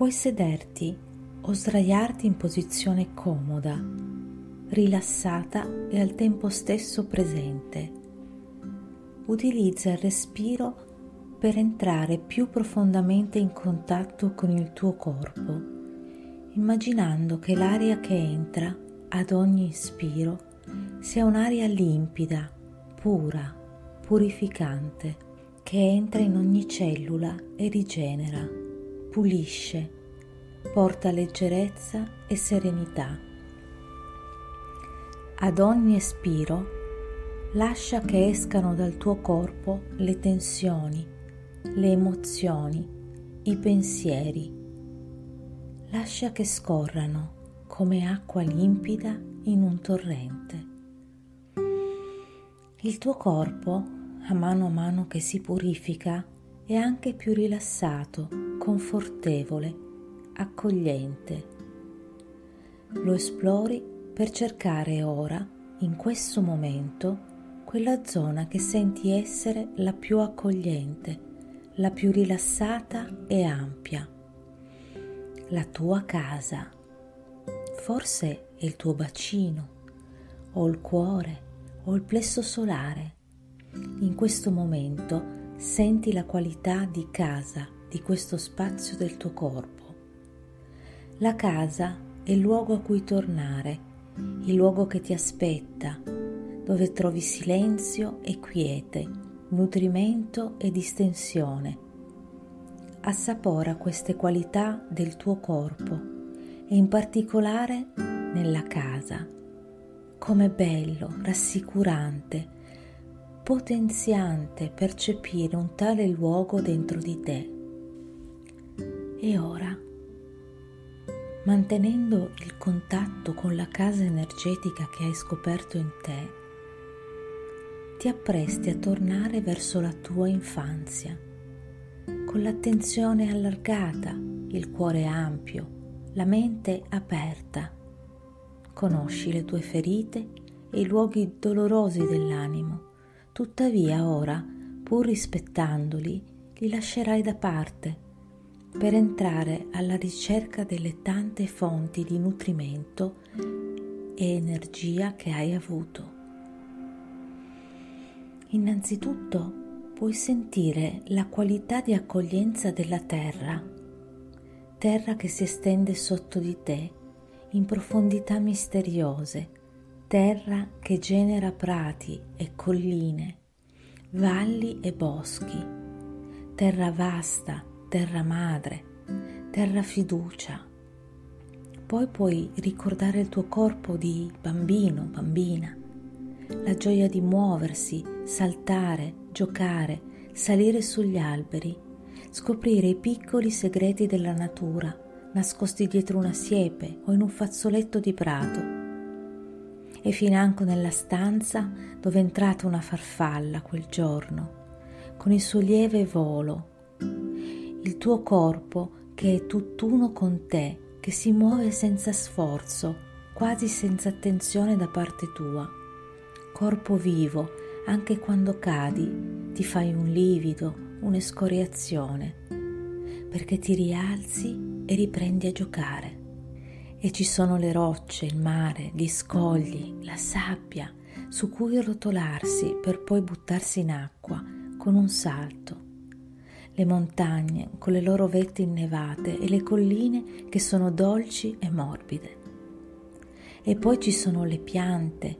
Puoi sederti o sdraiarti in posizione comoda, rilassata e al tempo stesso presente. Utilizza il respiro per entrare più profondamente in contatto con il tuo corpo, immaginando che l'aria che entra ad ogni ispiro sia un'aria limpida, pura, purificante, che entra in ogni cellula e rigenera pulisce, porta leggerezza e serenità. Ad ogni espiro lascia che escano dal tuo corpo le tensioni, le emozioni, i pensieri. Lascia che scorrano come acqua limpida in un torrente. Il tuo corpo, a mano a mano che si purifica, è anche più rilassato, confortevole, accogliente. Lo esplori per cercare ora, in questo momento, quella zona che senti essere la più accogliente, la più rilassata e ampia. La tua casa. Forse è il tuo bacino, o il cuore, o il plesso solare. In questo momento senti la qualità di casa di questo spazio del tuo corpo. La casa è il luogo a cui tornare, il luogo che ti aspetta, dove trovi silenzio e quiete, nutrimento e distensione. Assapora queste qualità del tuo corpo e in particolare nella casa. Com'è bello, rassicurante, potenziante percepire un tale luogo dentro di te. E ora, mantenendo il contatto con la casa energetica che hai scoperto in te, ti appresti a tornare verso la tua infanzia, con l'attenzione allargata, il cuore ampio, la mente aperta. Conosci le tue ferite e i luoghi dolorosi dell'animo Tuttavia ora, pur rispettandoli, li lascerai da parte per entrare alla ricerca delle tante fonti di nutrimento e energia che hai avuto. Innanzitutto puoi sentire la qualità di accoglienza della terra, terra che si estende sotto di te in profondità misteriose terra che genera prati e colline, valli e boschi, terra vasta, terra madre, terra fiducia. Poi puoi ricordare il tuo corpo di bambino, bambina, la gioia di muoversi, saltare, giocare, salire sugli alberi, scoprire i piccoli segreti della natura nascosti dietro una siepe o in un fazzoletto di prato e financo nella stanza dove è entrata una farfalla quel giorno, con il suo lieve volo, il tuo corpo che è tutt'uno con te, che si muove senza sforzo, quasi senza attenzione da parte tua. Corpo vivo, anche quando cadi, ti fai un livido, un'escoriazione, perché ti rialzi e riprendi a giocare e ci sono le rocce, il mare, gli scogli, la sabbia su cui rotolarsi per poi buttarsi in acqua con un salto. Le montagne con le loro vette innevate e le colline che sono dolci e morbide. E poi ci sono le piante,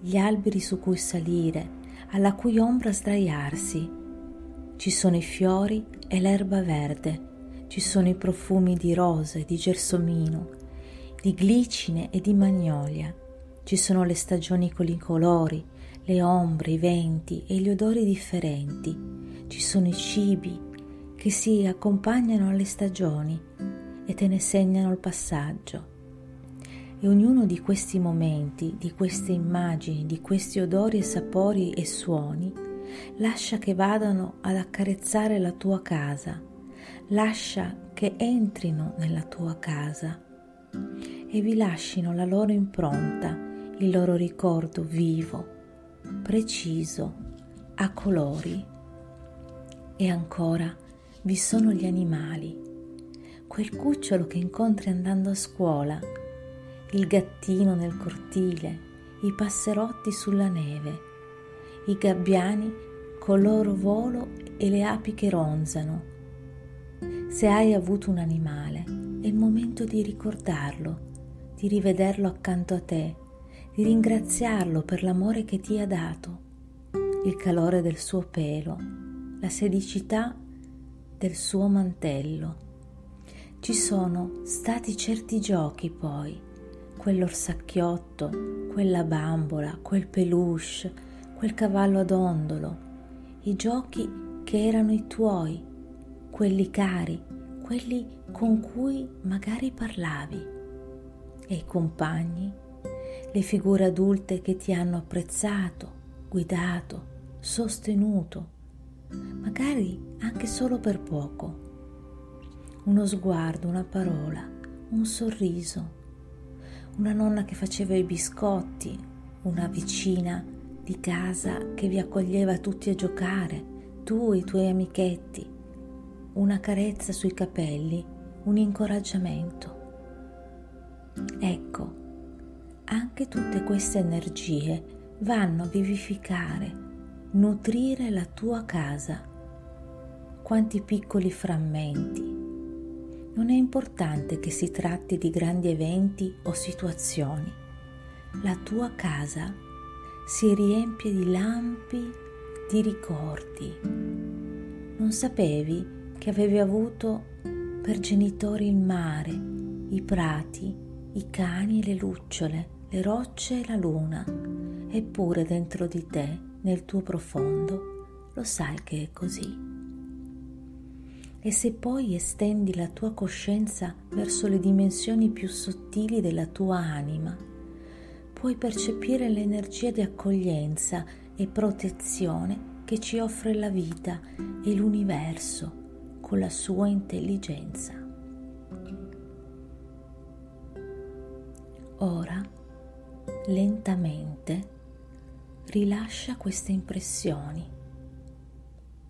gli alberi su cui salire, alla cui ombra sdraiarsi. Ci sono i fiori e l'erba verde, ci sono i profumi di rose, di gelsomino, di glicine e di magnolia. Ci sono le stagioni con i colori, le ombre, i venti e gli odori differenti. Ci sono i cibi che si accompagnano alle stagioni e te ne segnano il passaggio. E ognuno di questi momenti, di queste immagini, di questi odori e sapori e suoni, lascia che vadano ad accarezzare la tua casa, lascia che entrino nella tua casa e vi lascino la loro impronta, il loro ricordo vivo, preciso, a colori. E ancora vi sono gli animali, quel cucciolo che incontri andando a scuola, il gattino nel cortile, i passerotti sulla neve, i gabbiani col loro volo e le api che ronzano. Se hai avuto un animale, è il momento di ricordarlo, di rivederlo accanto a te, di ringraziarlo per l'amore che ti ha dato, il calore del suo pelo, la sedicità del suo mantello. Ci sono stati certi giochi poi, quell'orsacchiotto, quella bambola, quel peluche, quel cavallo ad ondolo, i giochi che erano i tuoi, quelli cari, quelli con cui magari parlavi, e i compagni, le figure adulte che ti hanno apprezzato, guidato, sostenuto, magari anche solo per poco. Uno sguardo, una parola, un sorriso, una nonna che faceva i biscotti, una vicina di casa che vi accoglieva tutti a giocare, tu e i tuoi amichetti, una carezza sui capelli, un incoraggiamento. Ecco, anche tutte queste energie vanno a vivificare, nutrire la tua casa. Quanti piccoli frammenti, non è importante che si tratti di grandi eventi o situazioni. La tua casa si riempie di lampi, di ricordi. Non sapevi che avevi avuto per genitori il mare, i prati, i cani e le lucciole, le rocce e la luna. Eppure dentro di te, nel tuo profondo, lo sai che è così. E se poi estendi la tua coscienza verso le dimensioni più sottili della tua anima, puoi percepire l'energia di accoglienza e protezione che ci offre la vita e l'universo con la sua intelligenza. Ora, lentamente, rilascia queste impressioni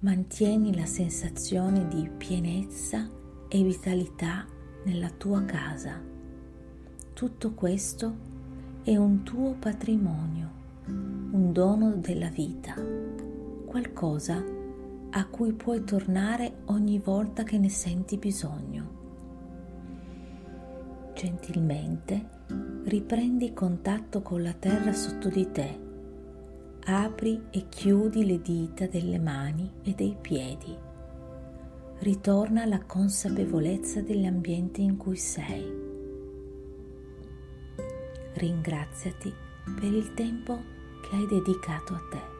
mantieni la sensazione di pienezza e vitalità nella tua casa. Tutto questo è un tuo patrimonio, un dono della vita, qualcosa a cui puoi tornare ogni volta che ne senti bisogno. Gentilmente riprendi contatto con la terra sotto di te apri e chiudi le dita delle mani e dei piedi. Ritorna alla consapevolezza dell'ambiente in cui sei. Ringraziati per il tempo che hai dedicato a te.